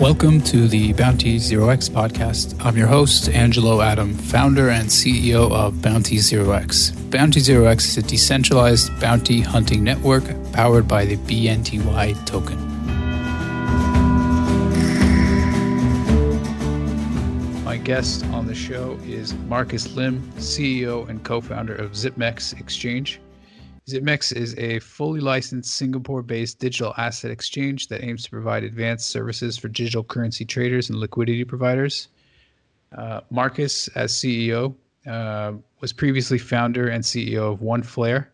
Welcome to the Bounty Zero X podcast. I'm your host, Angelo Adam, founder and CEO of Bounty Zero X. Bounty Zero X is a decentralized bounty hunting network powered by the BNTY token. My guest on the show is Marcus Lim, CEO and co founder of ZipMex Exchange. ZipMex is a fully licensed Singapore based digital asset exchange that aims to provide advanced services for digital currency traders and liquidity providers. Uh, Marcus, as CEO, uh, was previously founder and CEO of OneFlare,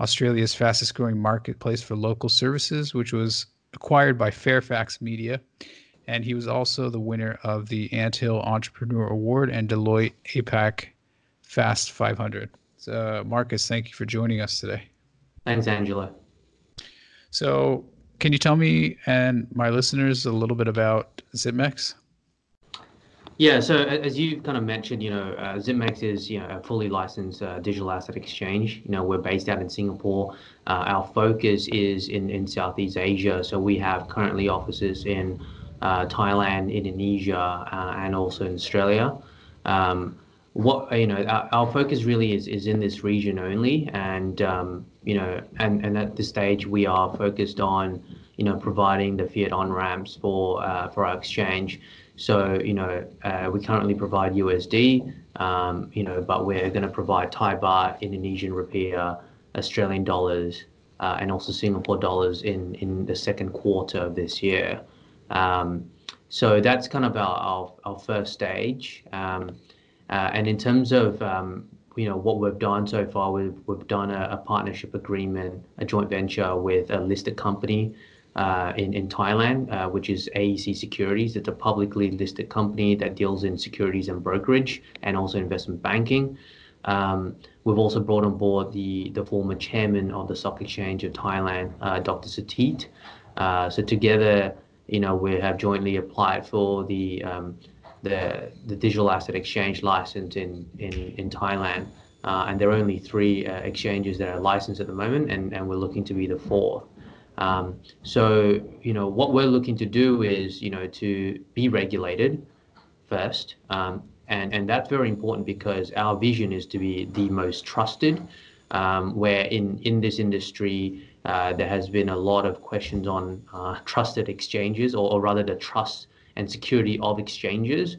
Australia's fastest growing marketplace for local services, which was acquired by Fairfax Media. And he was also the winner of the Anthill Entrepreneur Award and Deloitte APAC Fast 500. So, Marcus, thank you for joining us today. Thanks, Angelo. So, can you tell me and my listeners a little bit about ZipMex? Yeah, so as you kind of mentioned, you know, uh, ZipMex is you know a fully licensed uh, digital asset exchange. You know, we're based out in Singapore. Uh, our focus is in in Southeast Asia. So we have currently offices in uh, Thailand, Indonesia, uh, and also in Australia. Um, what you know, our, our, focus really is is in this region only, and um, you know, and, and at this stage we are focused on, you know, providing the fiat on ramps for uh, for our exchange. So, you know, uh, we currently provide USD, um, you know, but we're going to provide Thai baht, Indonesian rupiah, Australian dollars, uh, and also Singapore dollars in in the second quarter of this year. Um, so that's kind of our our, our first stage. Uh, and in terms of um, you know what we've done so far we've, we've done a, a partnership agreement a joint venture with a listed company uh, in, in Thailand, uh, which is AEC Securities. It's a publicly listed company that deals in securities and brokerage and also investment banking. Um, we've also brought on board the, the former chairman of the Stock Exchange of Thailand, uh, Dr. Satit. Uh, so together, you know, we have jointly applied for the um, the, the digital asset exchange license in, in, in Thailand. Uh, and there are only three uh, exchanges that are licensed at the moment, and, and we're looking to be the fourth. Um, so, you know, what we're looking to do is, you know, to be regulated first. Um, and, and that's very important because our vision is to be the most trusted, um, where in, in this industry, uh, there has been a lot of questions on uh, trusted exchanges, or, or rather the trust and security of exchanges.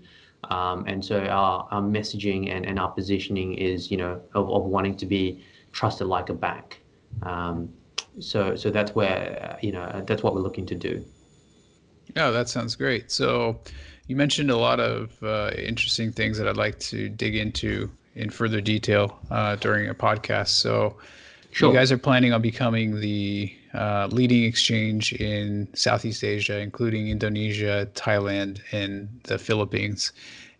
Um, and so our, our messaging and, and our positioning is, you know, of, of wanting to be trusted like a bank. Um, so so that's where you know that's what we're looking to do. Yeah, that sounds great. So you mentioned a lot of uh, interesting things that I'd like to dig into in further detail uh, during a podcast. So sure. you guys are planning on becoming the uh, leading exchange in Southeast Asia, including Indonesia, Thailand, and the Philippines.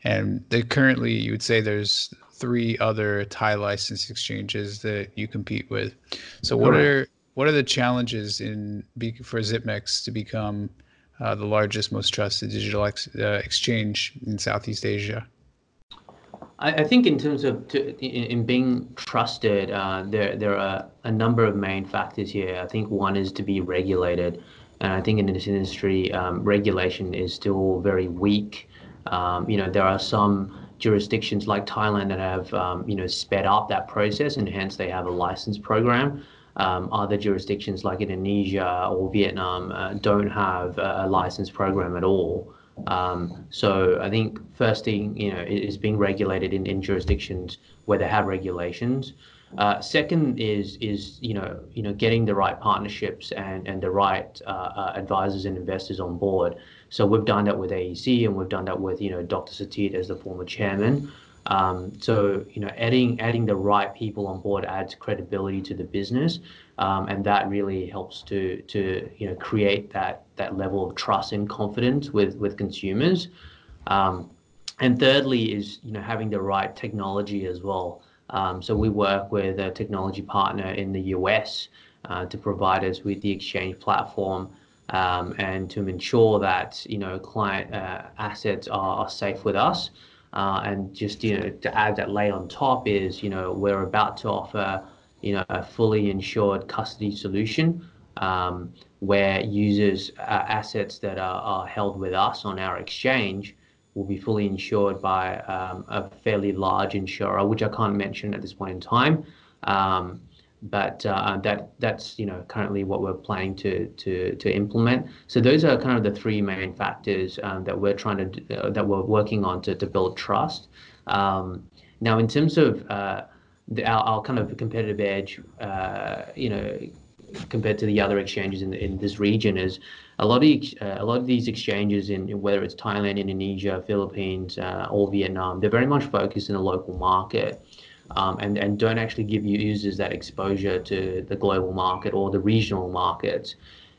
And currently, you would say there's three other Thai licensed exchanges that you compete with. So, what are what are the challenges in for ZipMex to become uh, the largest, most trusted digital ex, uh, exchange in Southeast Asia? I, I think in terms of to, in, in, being trusted, uh, there there are a number of main factors here. I think one is to be regulated, and I think in this industry, um, regulation is still very weak. Um, you know, there are some jurisdictions like Thailand that have um, you know sped up that process, and hence they have a license program. Um, other jurisdictions like Indonesia or Vietnam uh, don't have a, a license program at all. Um, so I think first thing, you know, is being regulated in, in jurisdictions where they have regulations. Uh, second is is you know you know getting the right partnerships and and the right uh, uh, advisors and investors on board. So we've done that with AEC and we've done that with you know Dr. Satit as the former chairman. Um, so you know, adding adding the right people on board adds credibility to the business, um, and that really helps to to you know create that that level of trust and confidence with with consumers. Um, and thirdly is you know having the right technology as well. Um, so we work with a technology partner in the US uh, to provide us with the exchange platform. Um, and to ensure that you know client uh, assets are, are safe with us, uh, and just you know to add that layer on top is you know we're about to offer you know a fully insured custody solution um, where users uh, assets that are, are, held with us on our exchange will be fully insured by um, a fairly large insurer, which I can't mention at this point in time. Um, but uh, that that's you know currently what we're planning to to to implement. So those are kind of the three main factors um, that we're trying to uh, that we're working on to to build trust. Um, now, in terms of uh, the, our, our kind of competitive edge, uh, you know, compared to the other exchanges in in this region is a lot of uh, a lot of these exchanges in whether it's Thailand, Indonesia, Philippines, uh, or Vietnam, they're very much focused in the local market um, and, and don't actually give users that exposure to the global market or the regional markets.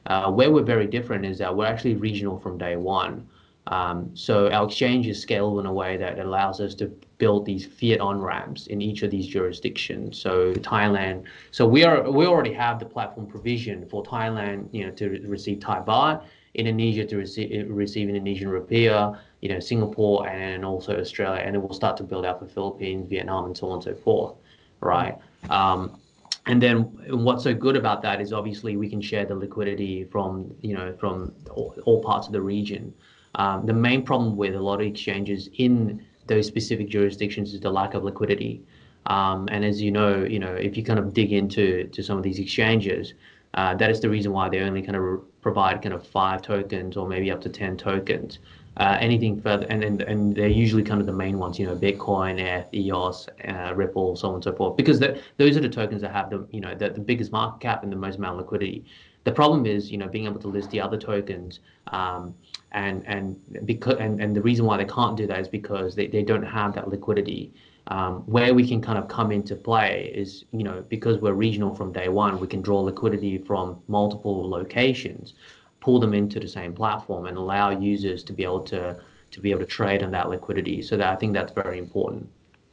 Uh, where we're very different is that we're actually regional from day one. Um, so our exchange is scalable in a way that allows us to build these fiat on ramps in each of these jurisdictions. So Thailand, so we are we already have the platform provision for Thailand, you know, to receive Thai baht, Indonesia to receive receive Indonesian rupiah, you know, Singapore and also Australia, and it will start to build out for Philippines, Vietnam, and so on and so forth, right? Um, and then what's so good about that is obviously we can share the liquidity from you know from all, all parts of the region. Um, the main problem with a lot of exchanges in those specific jurisdictions is the lack of liquidity. Um, and as you know, you know if you kind of dig into to some of these exchanges, uh, that is the reason why they only kind of provide kind of five tokens or maybe up to ten tokens. Uh, anything further, and, and and they're usually kind of the main ones, you know, Bitcoin, ETH, EOS, uh, Ripple, so on and so forth, because those are the tokens that have the, you know, the, the biggest market cap and the most amount of liquidity. The problem is, you know, being able to list the other tokens, um, and and because and, and the reason why they can't do that is because they, they don't have that liquidity. Um, where we can kind of come into play is, you know, because we're regional from day one, we can draw liquidity from multiple locations pull them into the same platform and allow users to be able to to be able to trade on that liquidity. So that I think that's very important.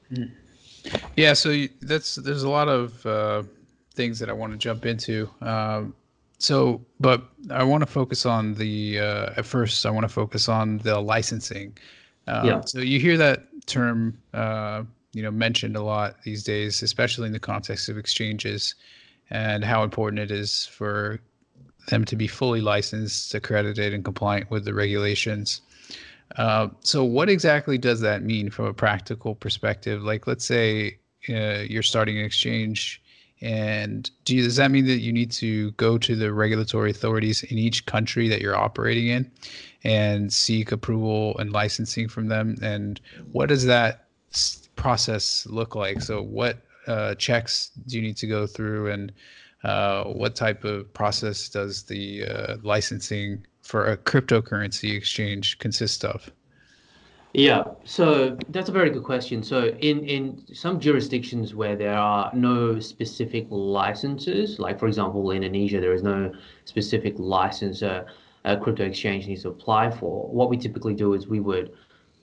Hmm. Yeah, so that's there's a lot of uh, things that I want to jump into. Um, so, but I want to focus on the uh, at first. I want to focus on the licensing. Um, yeah. So you hear that term, uh, you know, mentioned a lot these days, especially in the context of exchanges, and how important it is for them to be fully licensed, accredited, and compliant with the regulations. Uh, so, what exactly does that mean from a practical perspective? Like, let's say uh, you're starting an exchange, and do you, does that mean that you need to go to the regulatory authorities in each country that you're operating in and seek approval and licensing from them? And what does that process look like? So, what uh, checks do you need to go through and what type of process does the uh, licensing for a cryptocurrency exchange consist of? Yeah, so that's a very good question. So in in some jurisdictions where there are no specific licenses, like for example Indonesia, there is no specific license a, a crypto exchange needs to apply for. What we typically do is we would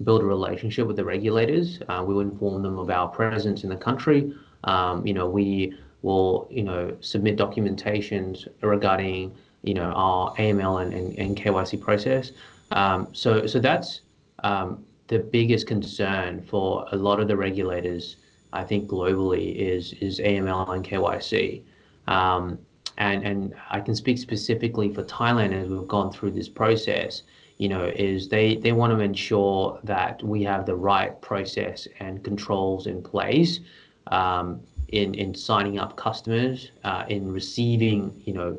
build a relationship with the regulators. Uh, we would inform them of our presence in the country. Um, you know, we will you know submit documentations regarding you know our AML and, and, and KYC process. Um, so so that's um, the biggest concern for a lot of the regulators. I think globally is is AML and KYC. Um, and and I can speak specifically for Thailand as we've gone through this process. You know, is they they want to ensure that we have the right process and controls in place um, in in signing up customers, uh, in receiving you know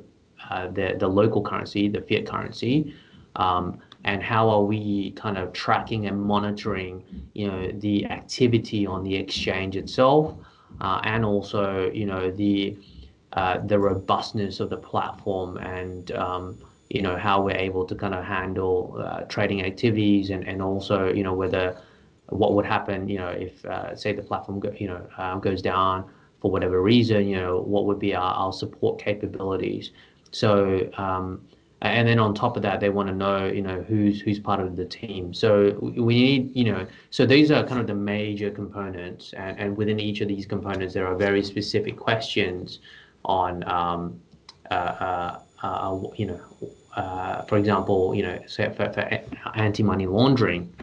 uh, the the local currency, the fiat currency, um, and how are we kind of tracking and monitoring you know the activity on the exchange itself, uh, and also you know the uh, the robustness of the platform and um, you know how we're able to kind of handle uh, trading activities and and also you know whether what would happen you know if uh, say the platform go, you know um, goes down for whatever reason, you know, what would be our, our support capabilities. So, um, and then on top of that, they want to know, you know, who's who's part of the team. So we need, you know, so these are kind of the major components, and, and within each of these components, there are very specific questions on, um, uh, uh, uh, you know, uh, for example, you know, for, for anti-money laundering,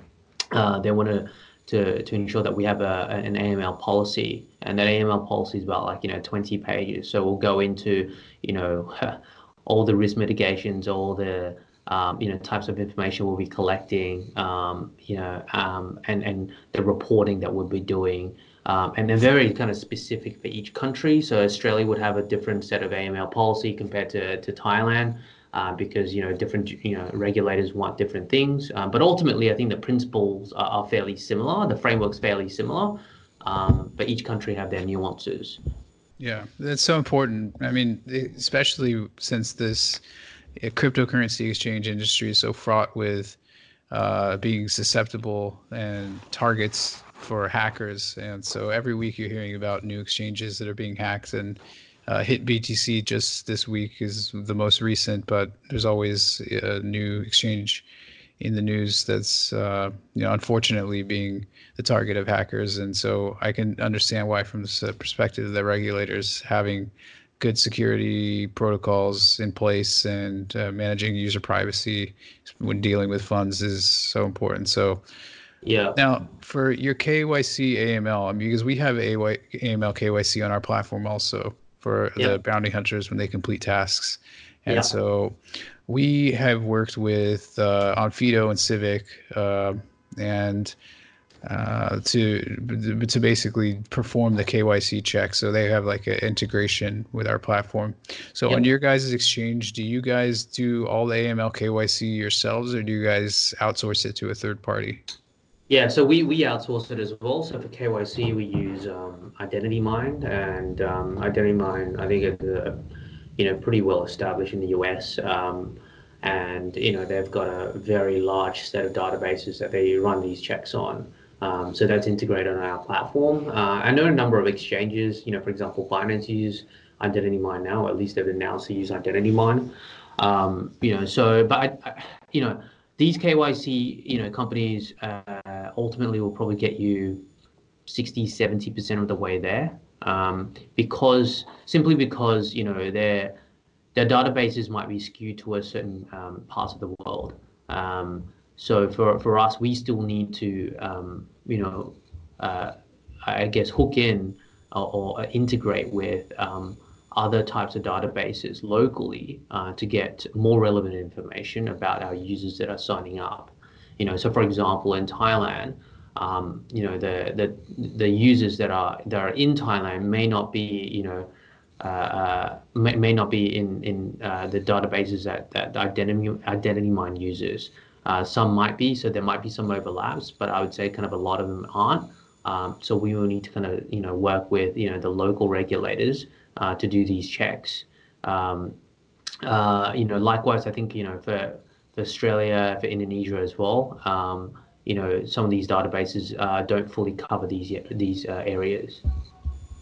uh, they want to to, to ensure that we have a, an AML policy. And that AML policy is about like, you know, 20 pages. So we'll go into, you know, all the risk mitigations, all the um, you know types of information we'll be collecting, um, you know, um, and and the reporting that we'll be doing. Um, and they're very kind of specific for each country. So Australia would have a different set of AML policy compared to, to Thailand. Uh, because you know different you know regulators want different things. Um, but ultimately, I think the principles are, are fairly similar. The framework's fairly similar, um, but each country have their nuances. Yeah, that's so important. I mean, especially since this uh, cryptocurrency exchange industry is so fraught with uh, being susceptible and targets for hackers. And so every week you're hearing about new exchanges that are being hacked and uh, HitBTC just this week is the most recent, but there's always a new exchange in the news that's uh, you know unfortunately being the target of hackers. And so I can understand why, from the perspective of the regulators, having good security protocols in place and uh, managing user privacy when dealing with funds is so important. So yeah. Now, for your KYC AML, I mean, because we have AY, AML KYC on our platform also for the bounty hunters when they complete tasks. And yeah. so we have worked with uh, Onfido and Civic uh, and uh, to to basically perform the KYC check. So they have like an integration with our platform. So yep. on your guys' exchange, do you guys do all the AML KYC yourselves, or do you guys outsource it to a third party? Yeah, so we, we outsource it as well. So for KYC, we use um, IdentityMind, and um, IdentityMind, I think, is uh, you know pretty well established in the US, um, and you know they've got a very large set of databases that they run these checks on. Um, so that's integrated on our platform. Uh, I know a number of exchanges, you know, for example, Binance use IdentityMind now, at least they've announced to use IdentityMind. Um, you know, so but I, I, you know these KYC, you know, companies uh, ultimately will probably get you 60, 70% of the way there um, because simply because, you know, their, their databases might be skewed towards certain um, parts of the world. Um, so for, for us, we still need to, um, you know, uh, I guess hook in or, or integrate with um, other types of databases locally uh, to get more relevant information about our users that are signing up. You know, so for example, in Thailand, um, you know, the, the the users that are that are in Thailand may not be, you know, uh, uh, may, may not be in in uh, the databases that that identity IdentityMind uses. Uh, some might be, so there might be some overlaps, but I would say kind of a lot of them aren't. Um, so we will need to kind of you know work with you know the local regulators uh, to do these checks. Um, uh, you know, likewise, I think you know for, for Australia, for Indonesia as well. Um, you know, some of these databases uh, don't fully cover these these uh, areas.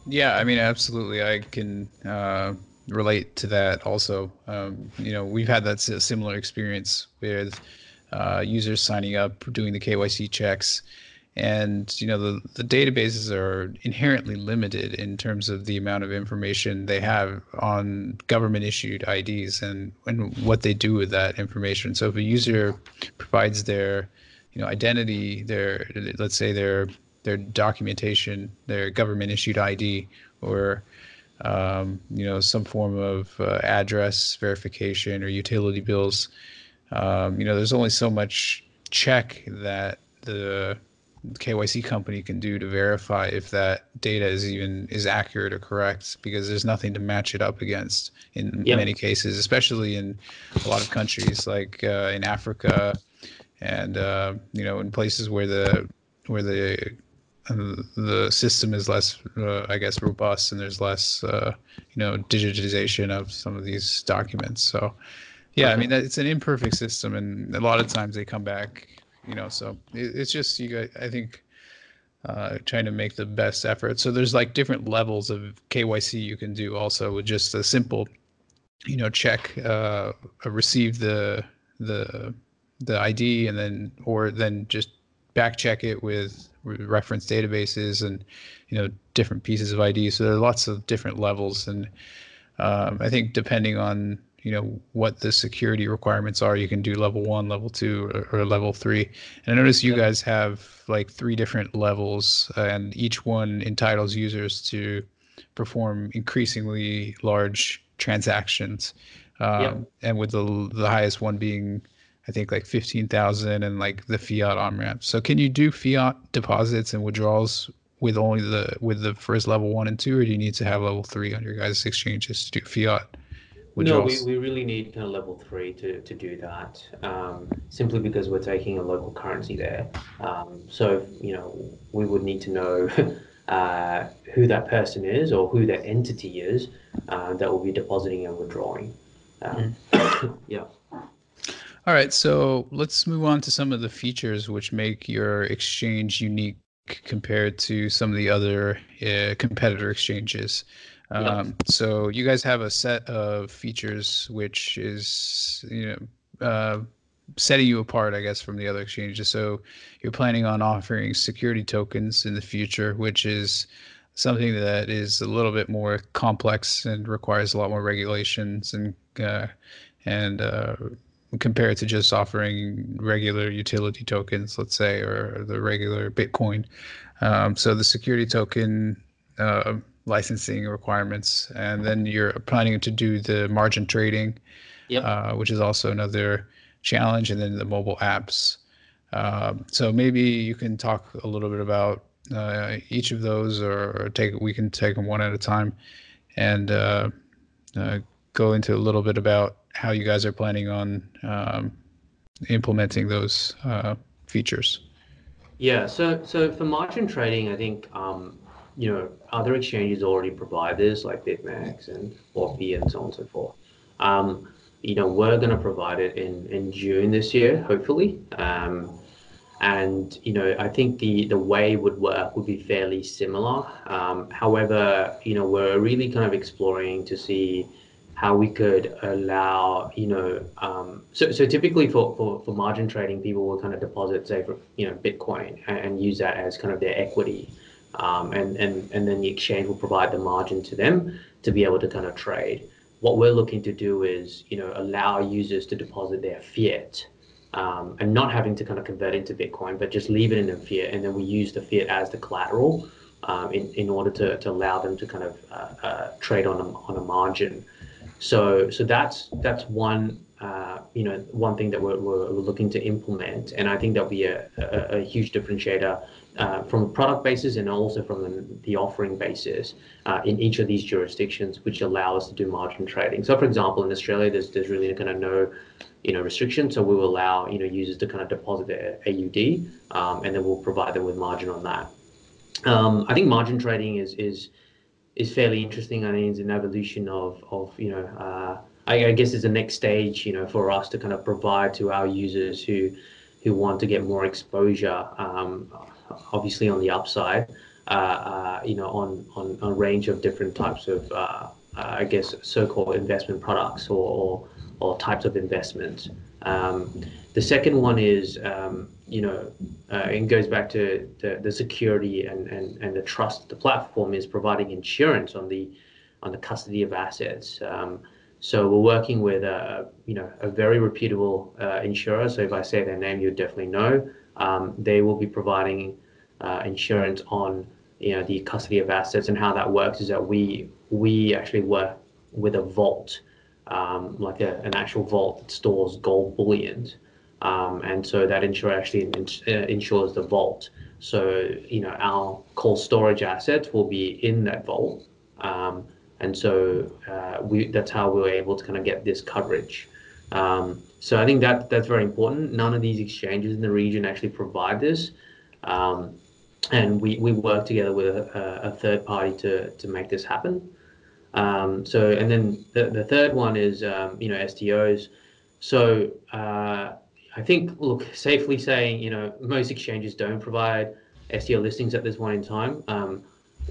Yeah, I mean, absolutely, I can uh, relate to that. Also, um, you know, we've had that similar experience with users signing up, doing the KYC checks and you know the, the databases are inherently limited in terms of the amount of information they have on government issued IDs and, and what they do with that information. So if a user provides their you know identity, their let's say their their documentation, their government issued ID, or um, you know some form of uh, address verification or utility bills, um, you know there's only so much check that the KYC company can do to verify if that data is even is accurate or correct because there's nothing to match it up against in yep. many cases, especially in a lot of countries like uh, in Africa and uh, you know in places where the where the uh, the system is less, uh, I guess, robust and there's less, uh, you know, digitization of some of these documents. So, yeah, I mean, it's an imperfect system, and a lot of times they come back you know so it, it's just you guys i think uh, trying to make the best effort. So there's like different levels of kyc you can do also with just a simple you know check uh, receive the the the id and then or then just back check it with reference databases and you know different pieces of id so there are lots of different levels and um, i think depending on you know what the security requirements are you can do level one level two or, or level three and i notice you guys have like three different levels uh, and each one entitles users to perform increasingly large transactions um, yep. and with the the highest one being I think like fifteen thousand and like the fiat on ramp. So can you do fiat deposits and withdrawals with only the with the first level one and two, or do you need to have level three on your guys' exchanges to do fiat? No, we, we really need kind of level three to, to do that, um, simply because we're taking a local currency there. Um, so, you know, we would need to know uh, who that person is or who that entity is uh, that will be depositing and withdrawing. Um, mm. yeah. All right, so let's move on to some of the features which make your exchange unique compared to some of the other uh, competitor exchanges. Um, yep. So you guys have a set of features which is you know uh, setting you apart, I guess, from the other exchanges. So you're planning on offering security tokens in the future, which is something that is a little bit more complex and requires a lot more regulations and uh, and uh, compared to just offering regular utility tokens, let's say, or the regular Bitcoin. Um, so the security token uh, licensing requirements, and then you're planning to do the margin trading, yep. uh, which is also another challenge, and then the mobile apps. Um, so maybe you can talk a little bit about uh, each of those, or, take we can take them one at a time, and uh, uh, go into a little bit about how you guys are planning on um, implementing those uh, features. Yeah, so so for margin trading, I think um, you know other exchanges already provide this, like BitMEX and Orphi and so on and so forth. Um, you know, we're going to provide it in in June this year, hopefully. Um, and you know, I think the the way would work would be fairly similar. Um, however, you know, we're really kind of exploring to see how we could allow, you know, um, so, so typically for, for, for margin trading, people will kind of deposit, say, for, you know, Bitcoin and, and use that as kind of their equity. Um, and, and, and then the exchange will provide the margin to them to be able to kind of trade. What we're looking to do is, you know, allow users to deposit their fiat um, and not having to kind of convert into Bitcoin, but just leave it in a fiat. And then we use the fiat as the collateral um, in, in order to, to allow them to kind of uh, uh, trade on a, on a margin. So so that's that's one uh, you know one thing that we're, we're, looking to implement, and I think that'll be a, a, a huge differentiator uh, from a product basis and also from the, the offering basis uh, in each of these jurisdictions, which allow us to do margin trading. So, for example, in Australia, there's there's really kind of no you know restriction, so we will allow you know users to kind of deposit their AUD, um, and then we'll provide them with margin on that. Um, I think margin trading is is is fairly interesting. I mean, it's an evolution of of you know uh, I, I, guess it's the next stage you know for us to kind of provide to our users who who want to get more exposure. Um, obviously on the upside, uh, uh, you know on on a range of different types of uh, uh, I guess so-called investment products or, or, or types of investments. Um, the second one is um, you know, uh, it goes back to the, the security and, and, and the trust the platform is providing insurance on the on the custody of assets. Um, so we're working with a you know a very reputable uh, insurer. So if I say their name, you definitely know. Um, they will be providing uh, insurance on you know the custody of assets and how that works is that we we actually work with a vault, um, like a, an actual vault that stores gold bullion. Um, and so that insurer actually uh, insures the vault. So, you know, our cold storage assets will be in that vault. Um, and so uh, we, that's how we are able to kind of get this coverage. Um, so I think that that's very important. None of these exchanges in the region actually provide this. Um, and we, we work together with a, a, third party to, to make this happen. Um, so, and then the, the third one is, um, you know, STOs. So, uh, I think, look, safely saying, you know, most exchanges don't provide STO listings at this point in time.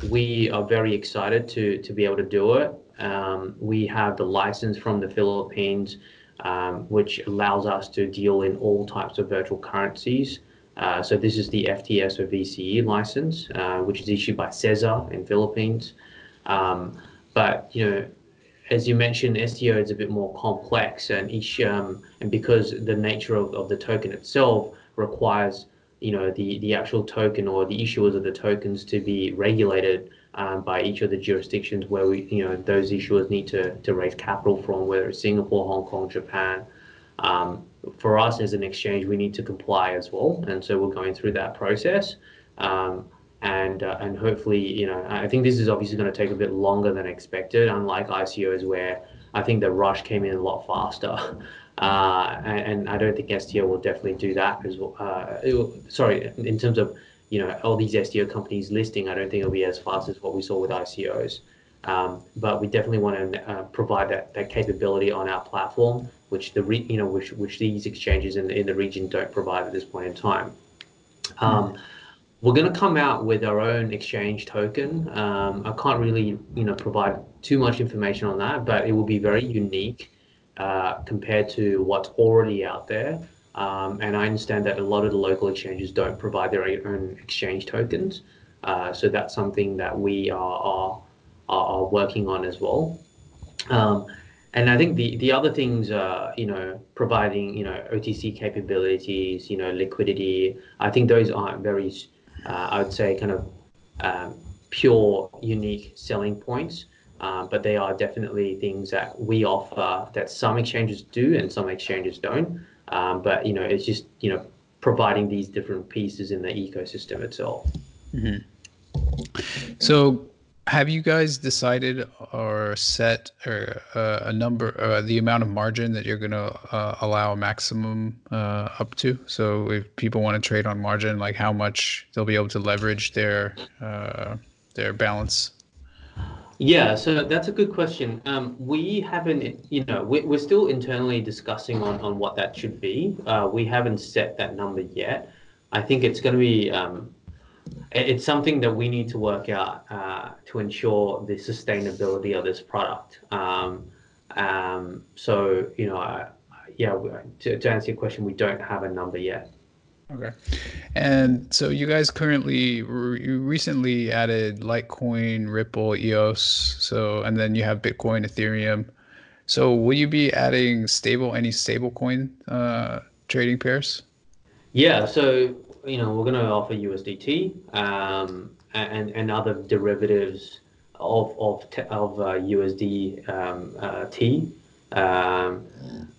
We are very excited to to be able to do it. Um, we have the license from the Philippines, um, which allows us to deal in all types of virtual currencies. Uh, so this is the FTS or VCE license, uh, which is issued by CEZA in Philippines. Um, but you know, as you mentioned, STO is a bit more complex, and each um, and because the nature of, of the token itself requires you know the the actual token or the issuers of the tokens to be regulated um, by each of the jurisdictions where we, you know, those issuers need to, to raise capital from, whether it's Singapore, Hong Kong, Japan. Um, for us as an exchange, we need to comply as well, and so we're going through that process. Um, and uh, and hopefully, you know, I think this is obviously going to take a bit longer than expected. Unlike ICOs, where I think the rush came in a lot faster, uh, and, I don't think STO will definitely do that as well. Uh, sorry, in terms of you know all these STO companies listing, I don't think it'll be as fast as what we saw with ICOs. Um, but we definitely want to uh, provide that, that capability on our platform, which the re, you know which which these exchanges in the, in the region don't provide at this point in time. Um, mm we're going to come out with our own exchange token. Um, I can't really, you know, provide too much information on that, but it will be very unique uh, compared to what's already out there. Um, and I understand that a lot of the local exchanges don't provide their own exchange tokens. Uh, so that's something that we are, are, are working on as well. Um, and I think the, the other things, you know, providing, you know, OTC capabilities, you know, liquidity, I think those aren't very uh, I would say, kind of um, pure, unique selling points. Uh, but they are definitely things that we offer that some exchanges do and some exchanges don't. Um, but you know, it's just you know providing these different pieces in the ecosystem itself. Mm-hmm. So have you guys decided or set or uh, a number, uh, the amount of margin that you're going to uh, allow a maximum uh, up to? So if people want to trade on margin, like how much they'll be able to leverage their uh, their balance? Yeah, so that's a good question. Um, we haven't, you know, we, we're still internally discussing on, on what that should be. Uh, we haven't set that number yet. I think it's going to be um, it's something that we need to work out uh, to ensure the sustainability of this product. Um, um, so, you know, uh, yeah, to, to, answer your question, we don't have a number yet. Okay. And so you guys currently, you recently added Litecoin, Ripple, EOS. So, and then you have Bitcoin, Ethereum. So will you be adding stable, any stable coin uh, trading pairs? Yeah. So you know, we're going to offer USDT um, and and other derivatives of of of uh, USD um, uh, T. Um,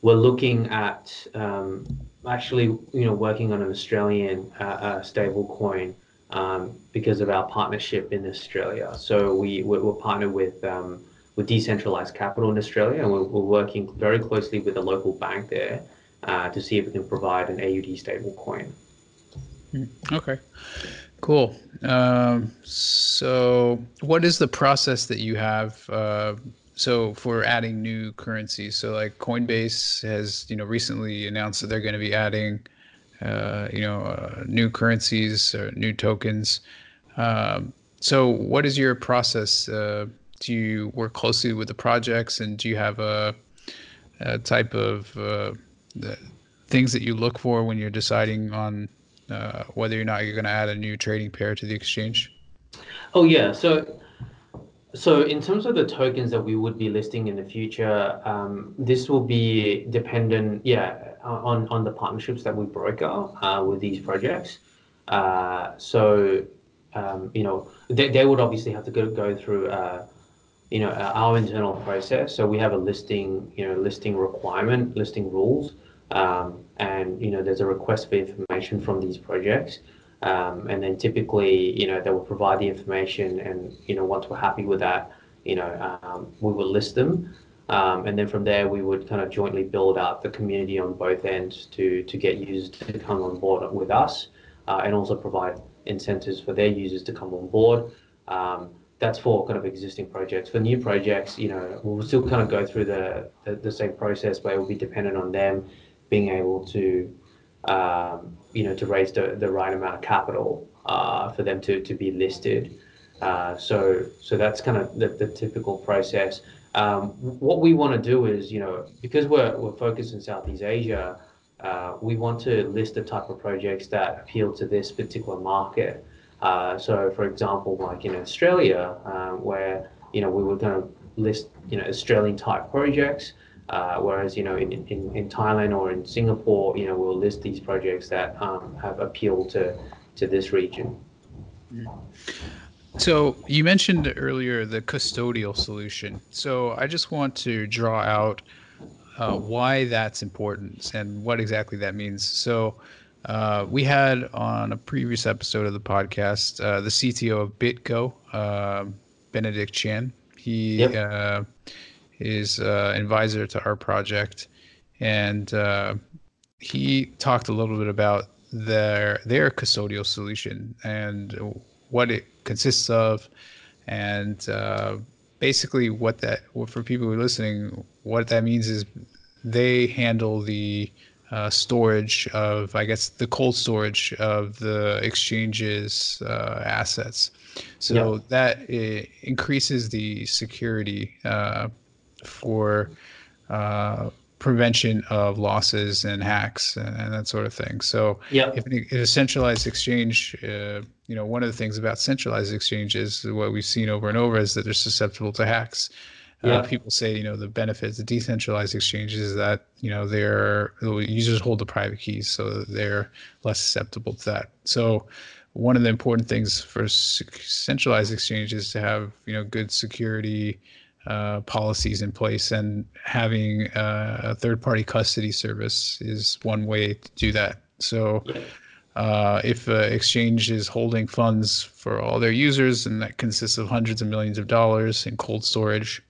we're looking at um, actually, you know, working on an Australian uh, uh, stable coin um, because of our partnership in Australia. So we we're, partnered with um, with decentralized capital in Australia, and we're, we're working very closely with a local bank there uh, to see if we can provide an AUD stable coin. Mm, okay, cool. Um, so, what is the process that you have? Uh, so for adding new currencies, so like Coinbase has, you know, recently announced that they're going to be adding, uh, you know, uh, new currencies or new tokens. Um, so, what is your process? Uh, do you work closely with the projects, and do you have a, a type of uh, things that you look for when you're deciding on uh, whether or not you're going to add a new trading pair to the exchange? Oh yeah, so so in terms of the tokens that we would be listing in the future, um, this will be dependent, yeah, on on the partnerships that we broker uh, with these projects. Uh, so um, you know they, they would obviously have to go go through. Uh, you know our internal process so we have a listing you know listing requirement listing rules um, and you know there's a request for information from these projects um, and then typically you know they will provide the information and you know once we're happy with that you know um, we will list them um, and then from there we would kind of jointly build out the community on both ends to to get users to come on board with us uh, and also provide incentives for their users to come on board um, that's for kind of existing projects. For new projects, you know, we'll still kind of go through the, the, the same process, but it will be dependent on them being able to um, you know to raise the, the right amount of capital uh, for them to, to be listed. Uh, so so that's kind of the, the typical process. Um, what we want to do is you know because we're we're focused in Southeast Asia, uh, we want to list the type of projects that appeal to this particular market. Uh, so for example, like in Australia, um, where you know we were going to list you know Australian type projects. Uh, whereas, you know, in, in, in Thailand or in Singapore, you know, we'll list these projects that um, have appeal to, to this region. So you mentioned earlier the custodial solution. So I just want to draw out uh, why that's important and what exactly that means. So uh, we had on a previous episode of the podcast uh, the CTO of BitGo, um, Benedict Chan. He yep. Is uh, advisor to our project, and uh, he talked a little bit about their their custodial solution and what it consists of, and uh, basically what that for people who are listening, what that means is they handle the uh, storage of, I guess, the cold storage of the exchange's uh, assets. So yep. that increases the security uh, for uh, prevention of losses and hacks and, that sort of thing. So yeah, if, if a centralized exchange, uh, you know, one of the things about centralized exchanges, what we've seen over and over is that they're susceptible to hacks. Uh, people say, you know, the benefits of decentralized exchanges is that, you know, their users hold the private keys, so they're less susceptible to that. So one of the important things for centralized exchanges to have, you know, good security uh, policies in place, and having uh, a third-party custody service is one way to do that. So, uh, if an exchange is holding funds for all their users, and that consists of hundreds of millions of dollars in cold storage,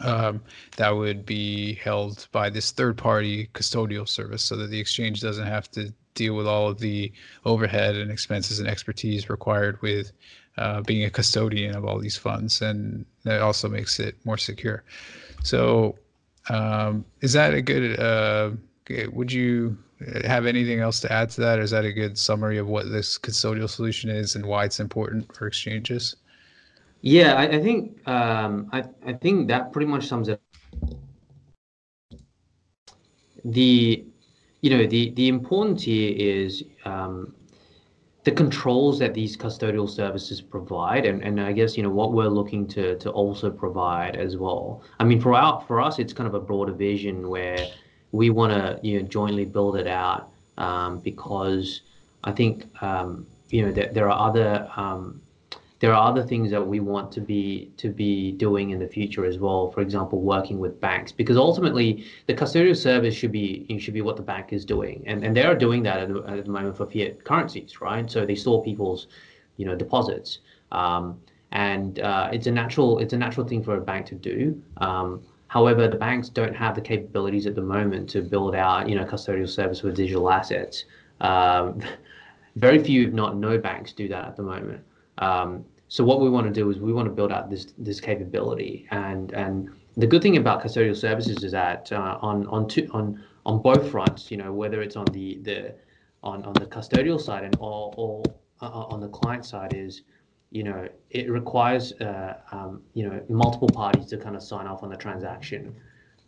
um, that would be held by this third-party custodial service, so that the exchange doesn't have to deal with all of the overhead and expenses and expertise required with uh, being a custodian of all these funds, and that also makes it more secure. So, um, is that a good? Uh, would you have anything else to add to that, is that a good summary of what this custodial solution is and why it's important for exchanges? Yeah, I, I think um, I, I think that pretty much sums it. Up. The you know the the importance here is um, the controls that these custodial services provide and, and I guess you know what we're looking to to also provide as well. I mean for our for us it's kind of a broader vision where we want to you know jointly build it out um, because I think um, you know that there are other um, there are other things that we want to be to be doing in the future as well. For example, working with banks, because ultimately the custodial service should be should be what the bank is doing, and and they are doing that at the, at the moment for fiat currencies, right? So they store people's, you know, deposits, um, and uh, it's a natural it's a natural thing for a bank to do. Um, however, the banks don't have the capabilities at the moment to build out, you know, custodial service with digital assets. Um, very few, if not no, banks do that at the moment. Um, so what we want to do is we want to build out this this capability, and and the good thing about custodial services is that uh, on on two, on on both fronts, you know, whether it's on the the on on the custodial side and or or uh, on the client side is you know, it requires, uh, um, you know, multiple parties to kind of sign off on the transaction.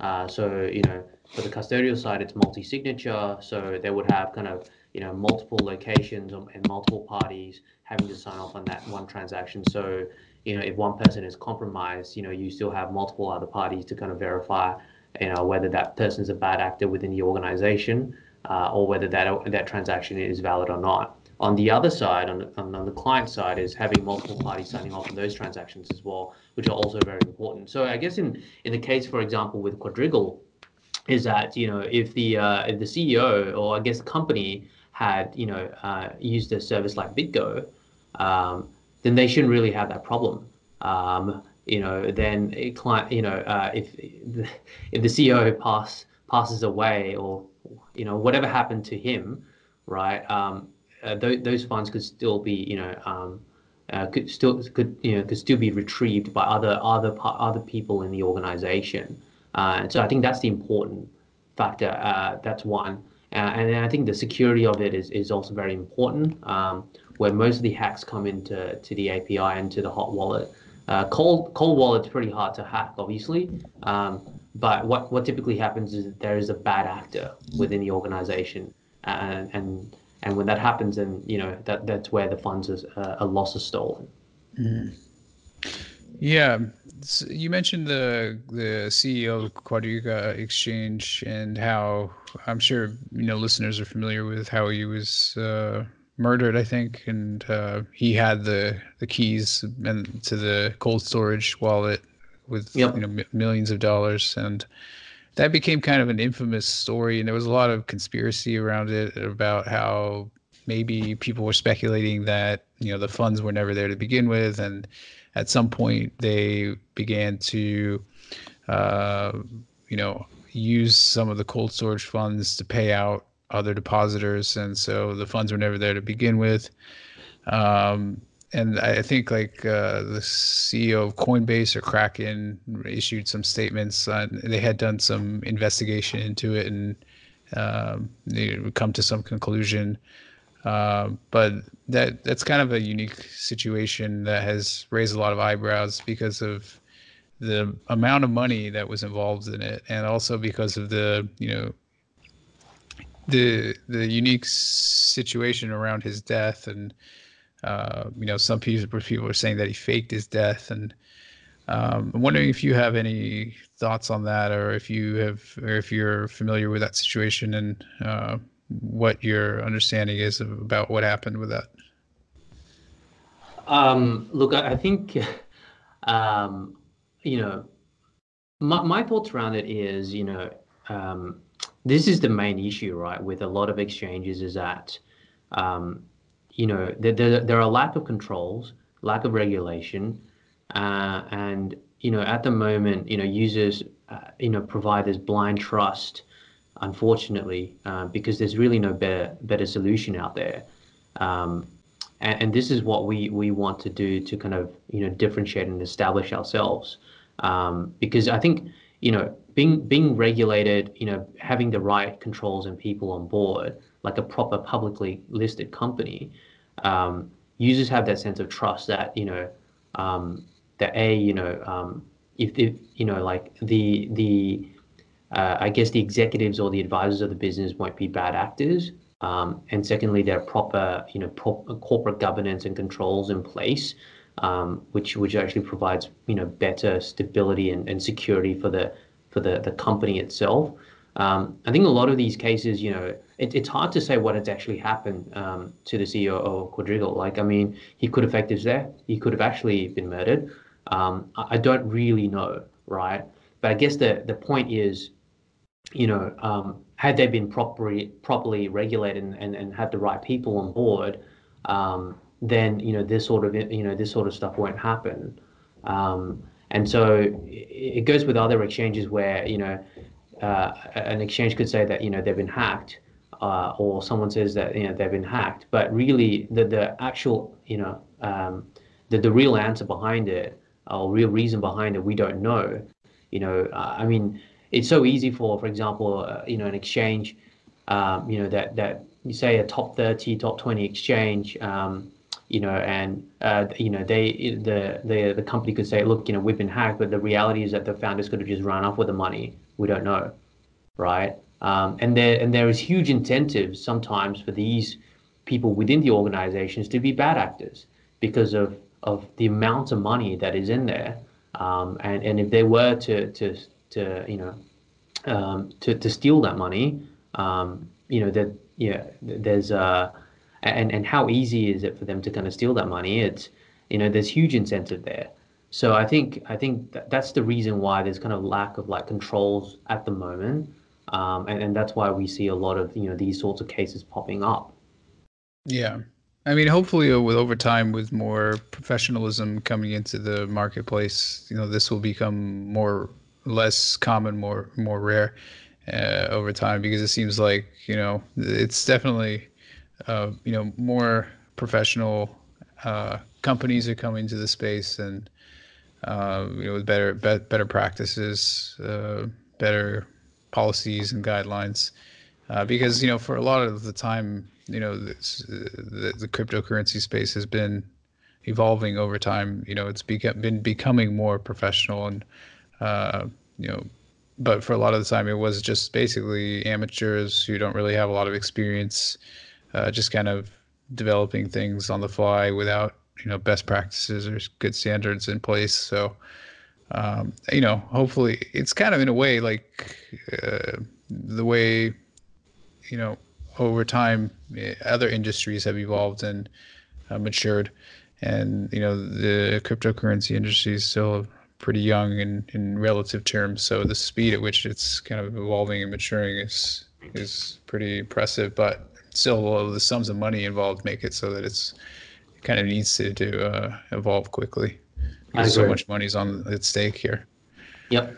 Uh, so, you know, for the custodial side, it's multi-signature. So they would have kind of, you know, multiple locations and multiple parties having to sign off on that one transaction. So, you know, if one person is compromised, you know, you still have multiple other parties to kind of verify, you know, whether that person is a bad actor within the organization uh, or whether that that transaction is valid or not. On the other side, on, on, on the client side, is having multiple parties signing off on those transactions as well, which are also very important. So I guess in in the case, for example, with Quadrigal, is that you know if the uh, if the CEO or I guess company had you know uh, used a service like BitGo, um, then they shouldn't really have that problem. Um, you know, then client, you know, uh, if if the CEO pass passes away or you know whatever happened to him, right? Um, uh, th- those funds could still be, you know, um, uh, could still could you know could still be retrieved by other other other people in the organization. Uh, so I think that's the important factor. Uh, that's one. Uh, and I think the security of it is, is also very important. Um, where most of the hacks come into to the API and to the hot wallet. Uh, cold cold wallet's pretty hard to hack, obviously. Um, but what, what typically happens is that there is a bad actor within the organization, and and and when that happens, then you know that that's where the funds is uh, a loss is stolen. Mm. Yeah, so you mentioned the the CEO of Quadriga Exchange and how I'm sure you know listeners are familiar with how he was uh, murdered, I think, and uh, he had the the keys and to the cold storage wallet with yep. you know m- millions of dollars, and that became kind of an infamous story. And there was a lot of conspiracy around it about how maybe people were speculating that you know the funds were never there to begin with, and at some point they began to uh, you know use some of the cold storage funds to pay out other depositors, and so the funds were never there to begin with. Um, and I think like uh, the CEO of Coinbase or Kraken issued some statements. On, they had done some investigation into it, and um, they would come to some conclusion. Uh, but that that's kind of a unique situation that has raised a lot of eyebrows because of the amount of money that was involved in it, and also because of the you know the the unique situation around his death, and uh, you know some people people are saying that he faked his death, and um, I'm wondering if you have any thoughts on that, or if you have, or if you're familiar with that situation, and uh, what your understanding is of, about what happened with that. Um, look, I think, um, you know, my, my thoughts around it is, you know, um, this is the main issue, right, with a lot of exchanges is that, um, you know, there, there, there, are lack of controls, lack of regulation, uh, and, you know, at the moment, you know, users, uh, you know, provide this blind trust, unfortunately, uh, because there's really no better, better solution out there. Um, and, and, this is what we, we want to do to kind of, you know, differentiate and establish ourselves. Um, because I think, you know, being being regulated, you know, having the right controls and people on board, like a proper publicly listed company, um, users have that sense of trust that you know um, that a you know um, if, if you know like the the uh, I guess the executives or the advisors of the business won't be bad actors. Um, and secondly, there are proper, you know, pro- corporate governance and controls in place, um, which which actually provides, you know, better stability and, and security for the for the, the company itself. Um, I think a lot of these cases, you know, it, it's hard to say what has actually happened um, to the CEO of Quadriga. Like, I mean, he could have his death. He could have actually been murdered. Um, I, I, don't really know, right? But I guess the the point is, you know, um, had they been properly properly regulated and, and, and had the right people on board, um, then you know this sort of you know this sort of stuff won't happen. Um, and so it goes with other exchanges where, you know, uh, an exchange could say that, you know, they've been hacked, uh, or someone says that, you know, they've been hacked. But really, the, the actual, you know, um, the, the real answer behind it, or real reason behind it, we don't know. You know, uh, I mean, it's so easy for, for example, uh, you know, an exchange, um, you know, that, that you say a top 30, top 20 exchange, um, you know, and uh, you know they the the the company could say, look, you know, we've been hacked, but the reality is that the founders could have just run off with the money. We don't know, right? Um, and there and there is huge incentives sometimes for these people within the organizations to be bad actors because of of the amount of money that is in there. Um, and and if they were to to to you know um, to to steal that money, um, you know that yeah, there's uh and and how easy is it for them to kind of steal that money? It's you know there's huge incentive there. So I think I think that that's the reason why there's kind of lack of like controls at the moment, um, and and that's why we see a lot of you know these sorts of cases popping up. Yeah, I mean, hopefully, uh, with over time, with more professionalism coming into the marketplace, you know, this will become more less common, more more rare uh, over time because it seems like you know it's definitely uh, you know more professional uh, companies are coming to the space and uh, you know with better be- better practices, uh, better policies and guidelines. Uh, because you know for a lot of the time you know this, the, the cryptocurrency space has been evolving over time. You know it's beca- been becoming more professional and uh, you know but for a lot of the time it was just basically amateurs who don't really have a lot of experience uh, just kind of developing things on the fly without you know best practices or good standards in place. So um, you know, hopefully, it's kind of in a way like uh, the way you know over time, eh, other industries have evolved and uh, matured, and you know the cryptocurrency industry is still pretty young in, in relative terms. So the speed at which it's kind of evolving and maturing is is pretty impressive. But still, the sums of money involved make it so that it's it kind of needs to to uh, evolve quickly. Because so much money is on at stake here. Yep.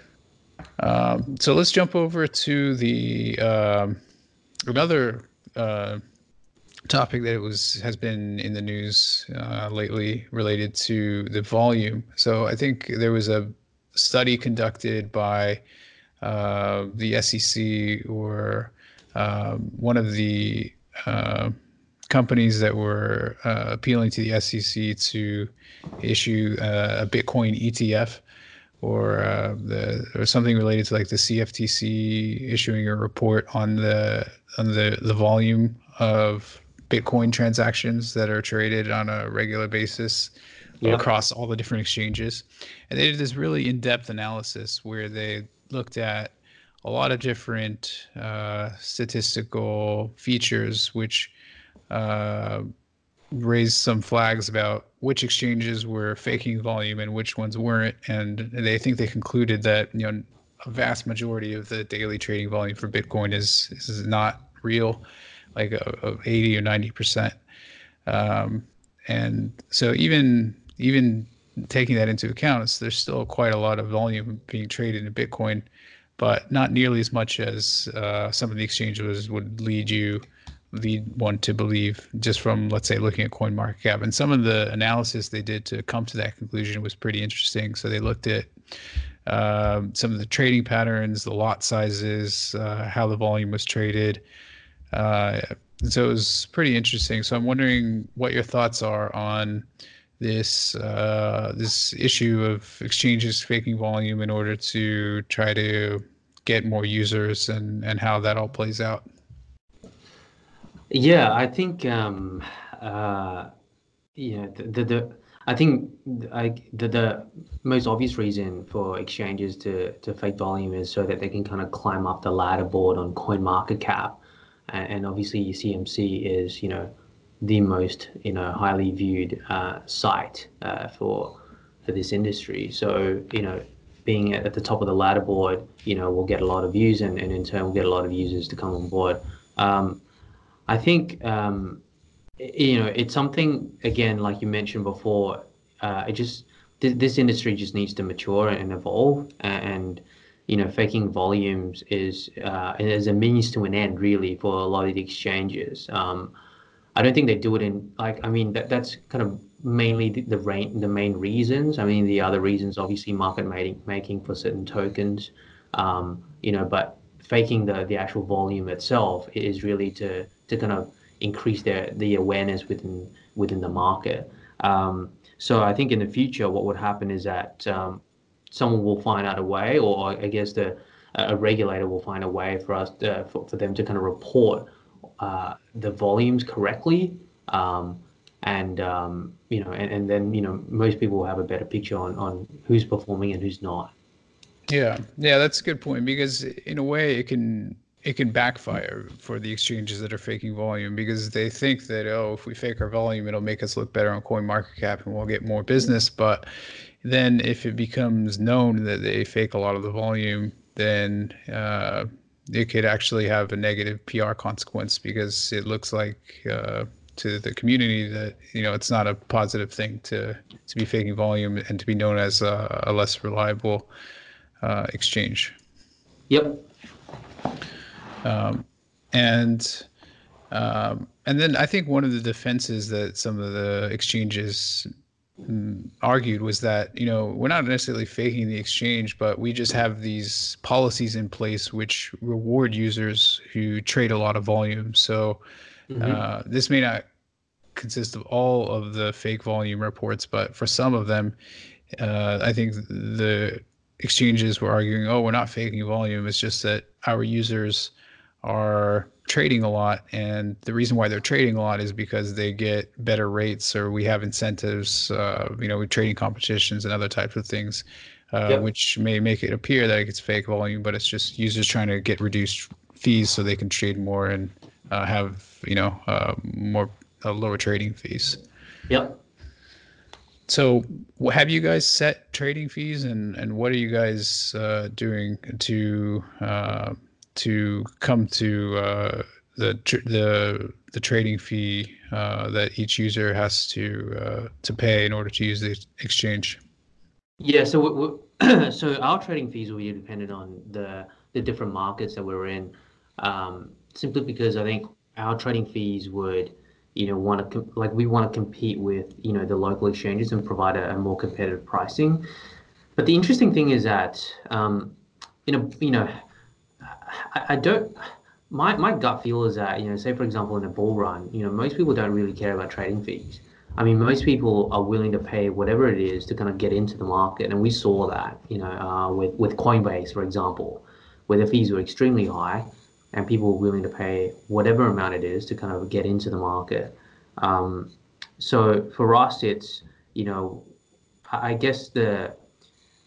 Um, so let's jump over to the um, another uh, topic that it was has been in the news uh, lately related to the volume. So I think there was a study conducted by uh, the SEC or um, one of the uh, companies that were uh, appealing to the SEC to issue uh, a Bitcoin ETF or uh, the or something related to like the CFTC issuing a report on the on the the volume of Bitcoin transactions that are traded on a regular basis across all the different exchanges. And they did this really in-depth analysis where they looked at a lot of different uh, statistical features, which uh, raised some flags about which exchanges were faking volume and which ones weren't. And they think they concluded that you know a vast majority of the daily trading volume for Bitcoin is is not real, like a 80 or 90 percent. Um, and so even even taking that into account, there's still quite a lot of volume being traded in Bitcoin, but not nearly as much as uh, some of the exchanges would lead you lead one to believe just from let's say looking at coin market cap and some of the analysis they did to come to that conclusion was pretty interesting so they looked at um, some of the trading patterns the lot sizes uh, how the volume was traded uh, so it was pretty interesting. So i'm wondering what your thoughts are on this uh, this issue of exchanges faking volume in order to try to get more users and and how that all plays out. Yeah, I think um, uh, yeah, the, the, the I think I, the the most obvious reason for exchanges to to fake volume is so that they can kind of climb up the ladder board on Coin Market Cap, and, obviously CMC is you know the most you know highly viewed uh, site uh, for for this industry. So you know being at the top of the ladder board, you know, we'll get a lot of views, and, and in turn we'll get a lot of users to come on board. Um, I think um, you know it's something again, like you mentioned before. Uh, it just th- this industry just needs to mature and evolve, and you know, faking volumes is uh, is a means to an end really for a lot of the exchanges. Um, I don't think they do it in like I mean that that's kind of mainly the the, rain, the main reasons. I mean the other reasons obviously market making making for certain tokens, um, you know, but faking the the actual volume itself is really to to kind of increase their the awareness within within the market. Um, so I think in the future, what would happen is that um, someone will find out a way, or I guess the a regulator will find a way for us to, for, for them to kind of report uh, the volumes correctly. Um, and um, you know, and, and then you know, most people will have a better picture on on who's performing and who's not. Yeah, yeah, that's a good point because in a way it can it can backfire for the exchanges that are faking volume because they think that oh if we fake our volume it'll make us look better on coin market cap and we'll get more business but then if it becomes known that they fake a lot of the volume then uh, it could actually have a negative pr consequence because it looks like uh, to the community that you know it's not a positive thing to to be faking volume and to be known as a, a less reliable uh, exchange. Yep. Um, and um, and then I think one of the defenses that some of the exchanges argued was that you know we're not necessarily faking the exchange, but we just have these policies in place which reward users who trade a lot of volume. So mm-hmm. uh, this may not consist of all of the fake volume reports, but for some of them, uh, I think the exchanges were arguing, oh, we're not faking volume. It's just that our users are trading a lot and the reason why they're trading a lot is because they get better rates or we have incentives uh, you know with trading competitions and other types of things uh, yep. which may make it appear that it's fake volume but it's just users trying to get reduced fees so they can trade more and uh, have you know uh, more uh, lower trading fees. Yep. So, have you guys set trading fees, and and what are you guys uh, doing to uh, to come to uh, the the the trading fee uh, that each user has to uh, to pay in order to use the exchange? Yeah, so so our trading fees will be dependent on the the different markets that we're in. Um, simply because I think our trading fees would, you know, want to like we want to compete with you know the local exchanges and provide a, a more competitive pricing. But the interesting thing is that, um, you know, you know, I, I don't my, my gut feel is that, you know, say for example in a bull run, you know, most people don't really care about trading fees. I mean, most people are willing to pay whatever it is to kind of get into the market, and we saw that, you know, uh, with with Coinbase, for example, where the fees were extremely high, and people were willing to pay whatever amount it is to kind of get into the market. Um, so for us, it's you know, I guess the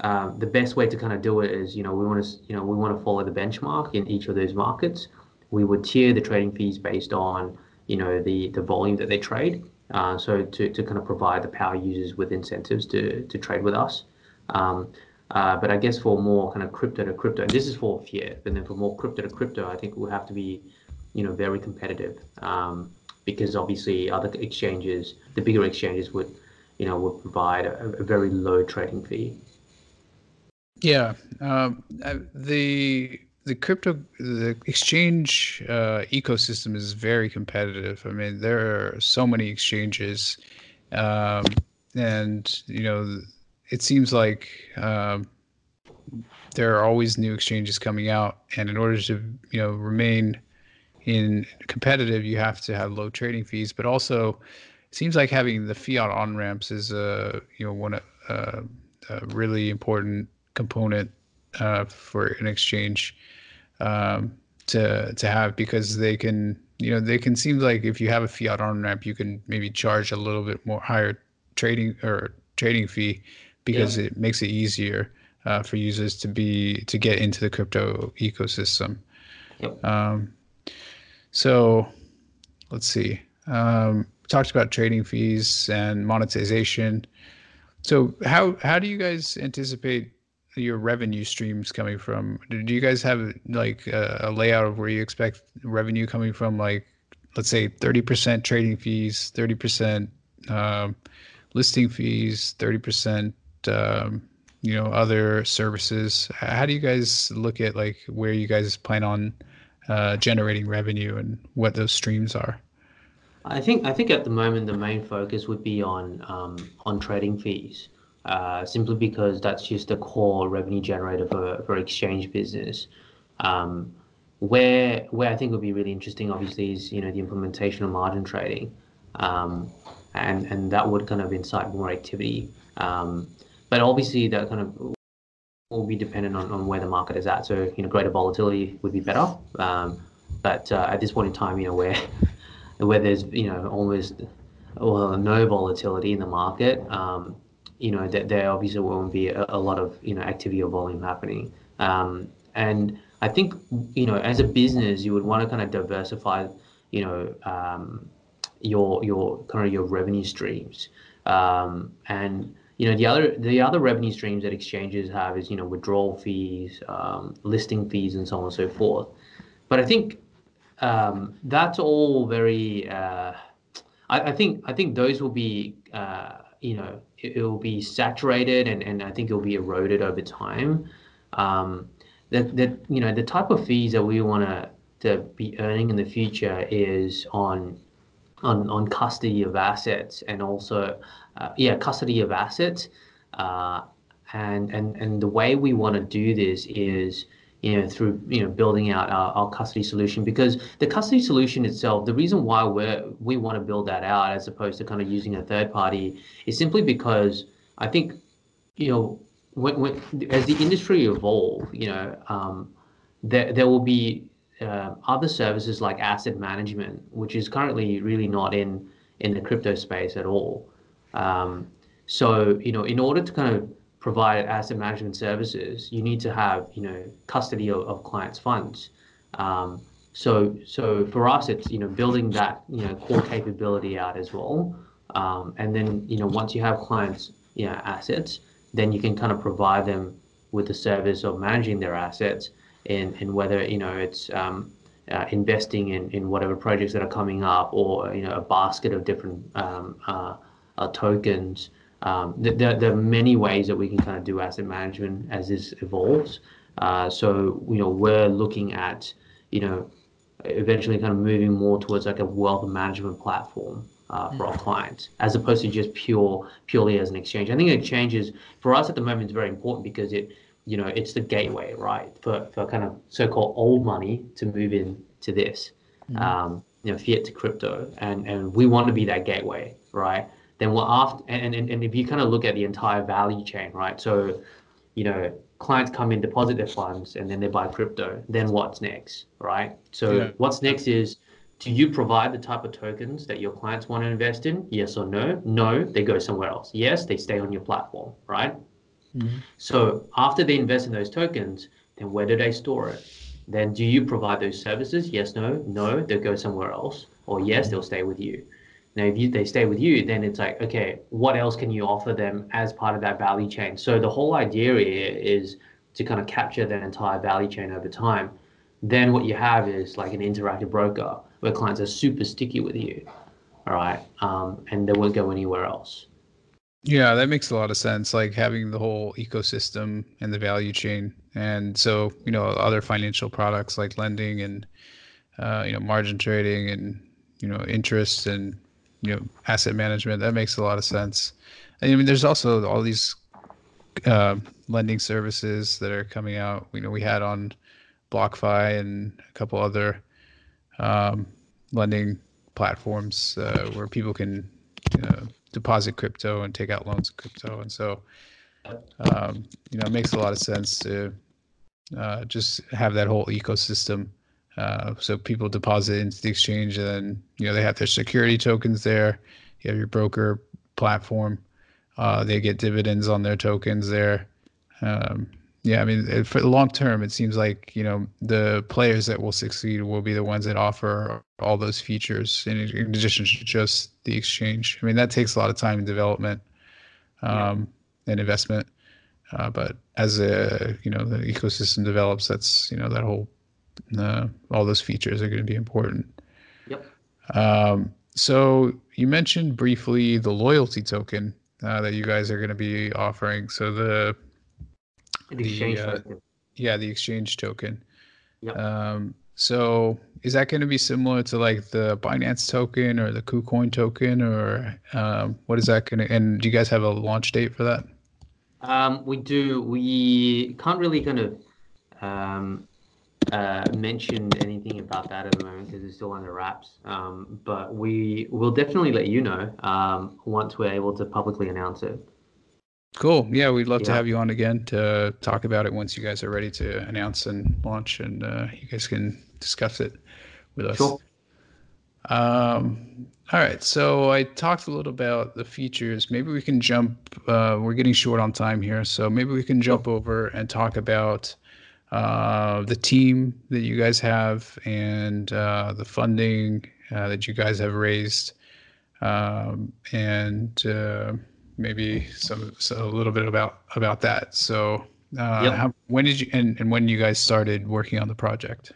uh, the best way to kind of do it is you know we want to you know we want to follow the benchmark in each of those markets we would tier the trading fees based on you know the the volume that they trade. Uh, so to, to kind of provide the power users with incentives to to trade with us. Um, uh, but I guess for more kind of crypto to crypto, and this is for fiat, but then for more crypto to crypto, I think we'll have to be, you know, very competitive um, because obviously other exchanges, the bigger exchanges would, you know, would provide a, a very low trading fee. Yeah, um, uh, the the crypto the exchange uh, ecosystem is very competitive. I mean, there are so many exchanges, um, and you know, it seems like um, there are always new exchanges coming out, and in order to you know remain in competitive, you have to have low trading fees, but also it seems like having the fiat on ramps is a you know one of uh, a really important component uh, for an exchange um, to to have because they can you know they can seem like if you have a fiat on ramp you can maybe charge a little bit more higher trading or trading fee because yeah. it makes it easier uh, for users to be to get into the crypto ecosystem. Yep. Um, so let's see. Um, talked about trading fees and monetization. So how how do you guys anticipate your revenue streams coming from? Do you guys have like a, a layout of where you expect revenue coming from? Like, let's say 30% trading fees, 30% um, listing fees, 30%, um, you know, other services. How do you guys look at like where you guys plan on uh, generating revenue and what those streams are? I think I think at the moment the main focus would be on um, on trading fees uh, simply because that's just the core revenue generator for, for exchange business. Um, where where I think would be really interesting, obviously, is you know the implementation of margin trading, um, and and that would kind of incite more activity. Um, but obviously, that kind of will be dependent on, on where the market is at. So you know, greater volatility would be better. Um, but uh, at this point in time, you know, where where there's you know almost well no volatility in the market, um, you know, that there obviously won't be a, a, lot of, you know, activity or volume happening. Um, and I think, you know, as a business, you would want to kind of diversify, you know, um, your your kind of your revenue streams. Um, and you know, the other the other revenue streams that exchanges have is you know withdrawal fees, um, listing fees, and so on and so forth. But I think um, that's all very. Uh, I, I, think I think those will be uh, you know it, will be saturated and, and I think it'll be eroded over time. Um, that that you know the type of fees that we want to to be earning in the future is on on on custody of assets and also uh, yeah custody of assets uh, and and and the way we want to do this is you know, through you know building out our, our custody solution because the custody solution itself, the reason why we're we want to build that out as opposed to kind of using a third party is simply because I think, you know, when, when as the industry evolve, you know, um, there there will be uh, other services like asset management, which is currently really not in in the crypto space at all. Um, so you know, in order to kind of provide asset management services, you need to have you know custody of, of clients' funds. Um, so so for us, it's you know building that you know core capability out as well, um, and then you know once you have clients you know assets, then you can kind of provide them with the service of managing their assets and and whether you know it's um, uh, investing in, in whatever projects that are coming up or you know a basket of different um, uh, uh, tokens. Um, there, there are many ways that we can kind of do asset management as this evolves. Uh, so you know we're looking at you know eventually kind of moving more towards like a wealth management platform uh, for our clients, as opposed to just pure purely as an exchange. I think exchanges for us at the moment is very important because it you know it's the gateway right for, for kind of so-called old money to move in to this mm-hmm. um, you know fiat to crypto and and we want to be that gateway right then we're after and, and, and if you kind of look at the entire value chain right so you know clients come in deposit their funds and then they buy crypto then what's next right so yeah. what's next is do you provide the type of tokens that your clients want to invest in yes or no no they go somewhere else yes they stay on your platform right Mm-hmm. So after they invest in those tokens, then where do they store it? Then do you provide those services? Yes, no, no, they'll go somewhere else. Or yes, they'll stay with you. Now, if you, they stay with you, then it's like, okay, what else can you offer them as part of that value chain? So the whole idea here is to kind of capture that entire value chain over time. Then what you have is like an interactive broker where clients are super sticky with you, all right, um, and they won't go anywhere else. Yeah, that makes a lot of sense. Like having the whole ecosystem and the value chain, and so you know other financial products like lending and uh, you know margin trading and you know interest and you know asset management. That makes a lot of sense. I mean, there's also all these uh, lending services that are coming out. You know, we had on BlockFi and a couple other um, lending platforms uh, where people can you know deposit crypto and take out loans in crypto. And so, um, you know, it makes a lot of sense to uh, just have that whole ecosystem. Uh, so people deposit into the exchange, and then you know they have their security tokens there. You have your broker platform. Uh, they get dividends on their tokens there. Um, yeah, I mean, for the long term, it seems like you know the players that will succeed will be the ones that offer all those features in, in addition to just the exchange. I mean, that takes a lot of time and development um, yeah. and investment. Uh, but as a you know the ecosystem develops, that's you know that whole uh, all those features are going to be important. Yep. Um, so you mentioned briefly the loyalty token uh, that you guys are going to be offering. So the the exchange uh, token. Yeah, the exchange token. Yep. Um, so is that going to be similar to like the Binance token or the KuCoin token, or um, what is that going to? And do you guys have a launch date for that? Um, we do. We can't really kind of um, uh, mention anything about that at the moment because it's still under wraps. Um, but we will definitely let you know um, once we're able to publicly announce it. Cool. Yeah, we'd love yeah. to have you on again to talk about it once you guys are ready to announce and launch, and uh, you guys can discuss it with us. Sure. Um, all right. So I talked a little about the features. Maybe we can jump. Uh, we're getting short on time here, so maybe we can jump over and talk about uh, the team that you guys have and uh, the funding uh, that you guys have raised, um, and uh, maybe some so a little bit about about that. So, uh, yep. how, when did you and, and when you guys started working on the project?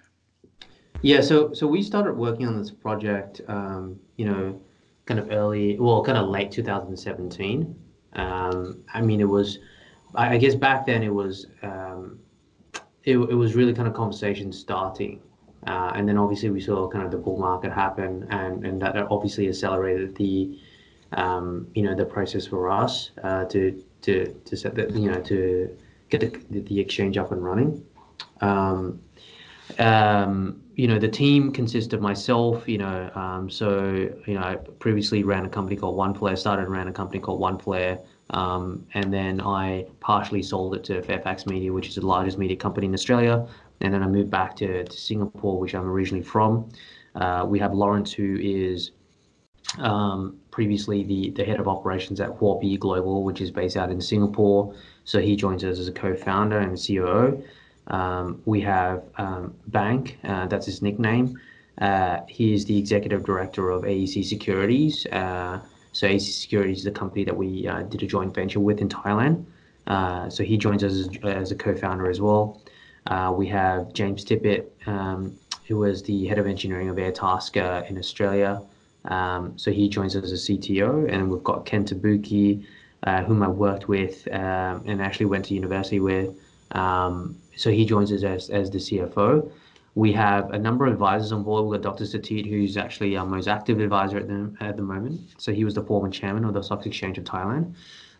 Yeah, so so we started working on this project, um, you know, kind of early, well, kind of late 2017. Um, I mean, it was, I, I guess back then it was, um, it, it was really kind of conversation starting. Uh, and then obviously we saw kind of the bull market happen and, and that obviously accelerated the um, you know the process for us uh, to to to set the you know to get the, the exchange up and running. Um, um, you know the team consists of myself. You know, um, so you know I previously ran a company called OneFlare. Started and ran a company called OneFlare. Um, and then I partially sold it to Fairfax Media, which is the largest media company in Australia. And then I moved back to, to Singapore, which I'm originally from. Uh, we have Lawrence, who is um, previously the, the head of operations at Huobi Global, which is based out in Singapore. So he joins us as a co-founder and COO. Um, we have um, Bank, uh, that's his nickname. Uh, he is the executive director of AEC Securities. Uh, so AC Securities is a company that we uh, did a joint venture with in Thailand. Uh, so he joins us as, as a co-founder as well. Uh, we have James Tippett, um, who was the head of engineering of Airtasker in Australia. Um, so he joins us as a CTO, and we've got Ken Tabuki, uh, whom I worked with um, and actually went to university with. Um, so he joins us as, as the CFO. We have a number of advisors on board. We've got Dr. Satit, who's actually our most active advisor at the, at the moment. So he was the former chairman of the Stock Exchange of Thailand.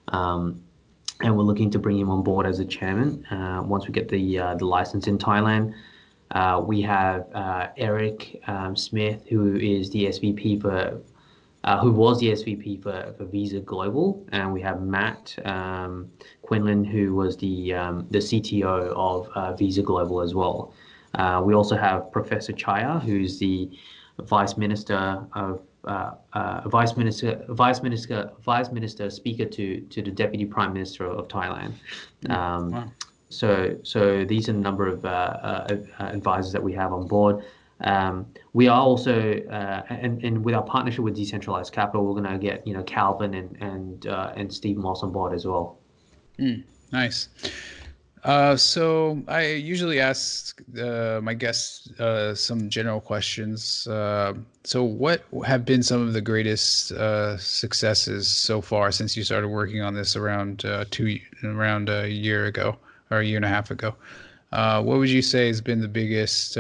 Um, and we're looking to bring him on board as a chairman uh, once we get the uh, the license in Thailand. Uh, we have uh, Eric um, Smith, who is the SVP for, uh, who was the SVP for, for Visa Global, and we have Matt um, Quinlan, who was the um, the CTO of uh, Visa Global as well. Uh, we also have Professor Chaya, who's the Vice Minister of uh, uh, Vice Minister, Vice Minister, Vice Minister, Speaker to to the Deputy Prime Minister of Thailand. Mm, um, wow. So so these are the number of uh, uh, advisors that we have on board. Um, we are also, and, and with our partnership with Decentralized Capital, we're going to get you know Calvin and and and Steve Moss on board as well. Mm, nice. Uh, so I usually ask uh, my guests uh, some general questions. Uh, so, what have been some of the greatest uh, successes so far since you started working on this around two around a year ago or a year and a half ago? what would you say has been the biggest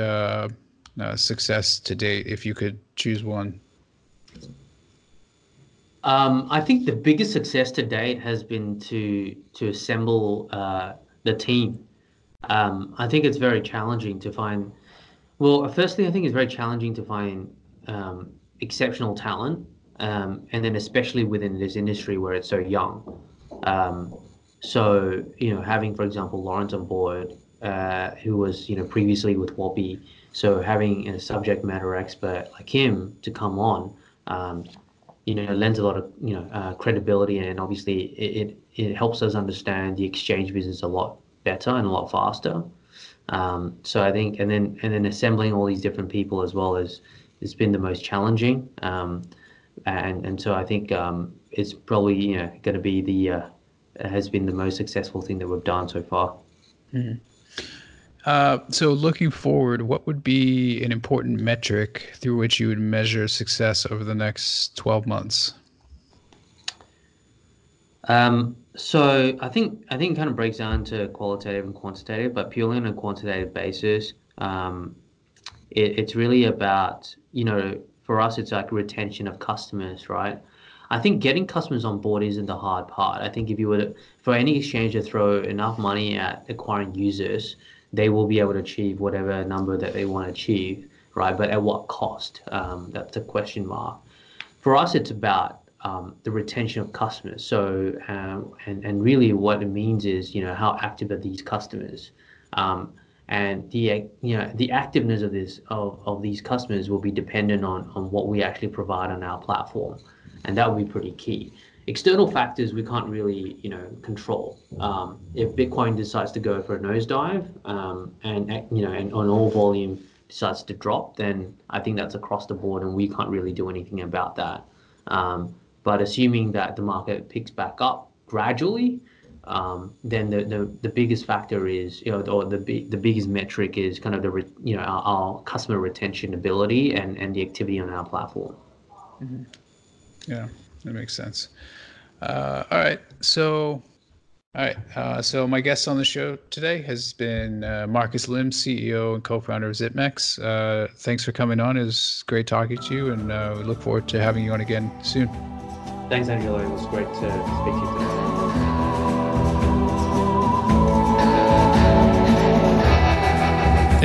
success to date, if you could choose one? Um, I think the biggest success to date has been to to assemble the team. Um, I think it's very challenging to find. Well, firstly, I think it's very challenging to find um, exceptional talent, um, and then especially within this industry where it's so young. Um, so, you know, having, for example, Lawrence on board, uh, who was, you know, previously with Huobi, so having a subject matter expert like him to come on, um, you know, lends a lot of, you know, uh, credibility, and obviously it, it it helps us understand the exchange business a lot better and a lot faster. Um, so I think, and then and then assembling all these different people as well as it's been the most challenging. Um, and and so I think um, it's probably you know going to be the uh, has been the most successful thing that we've done so far. Mm-hmm. Uh, so looking forward, what would be an important metric through which you would measure success over the next 12 months? Um, so I think I think it kind of breaks down to qualitative and quantitative, but purely on a quantitative basis, um, it, it's really about you know for us it's like retention of customers, right? I think getting customers on board isn't the hard part. I think if you were to, for any exchange to throw enough money at acquiring users, they will be able to achieve whatever number that they want to achieve, right? But at what cost? Um, that's the question mark. For us, it's about um, the retention of customers. So, um, and, and really what it means is, you know, how active are these customers? Um, and the, you know, the activeness of this, of, of these customers will be dependent on, on what we actually provide on our platform. And that will be pretty key. External factors we can't really, you know, control. Um, if Bitcoin decides to go for a nosedive, um, and, you know, and on all volume decides to drop, then I think that's across the board and we can't really do anything about that. Um, but assuming that the market picks back up gradually, um, then the, the, the biggest factor is, you know, or the the biggest metric is kind of the, you know, our, our customer retention ability and, and the activity on our platform. Mm-hmm. Yeah, that makes sense. Uh, all right. So, all right. Uh, so my guest on the show today has been uh, Marcus Lim, CEO and co-founder of ZipMex. Uh, thanks for coming on. It was great talking to you, and uh, we look forward to having you on again soon. Thanks, Angelo. It was great to speak to you today.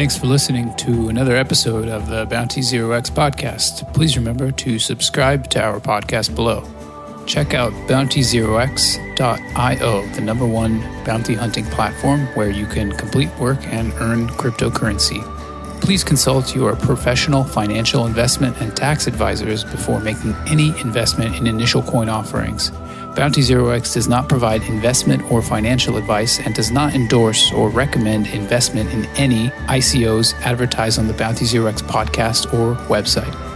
Thanks for listening to another episode of the Bounty Zero X podcast. Please remember to subscribe to our podcast below. Check out bountyzerox.io, the number one bounty hunting platform where you can complete work and earn cryptocurrency. Please consult your professional financial investment and tax advisors before making any investment in initial coin offerings. Bounty Zero X does not provide investment or financial advice and does not endorse or recommend investment in any ICOs advertised on the Bounty Zero X podcast or website.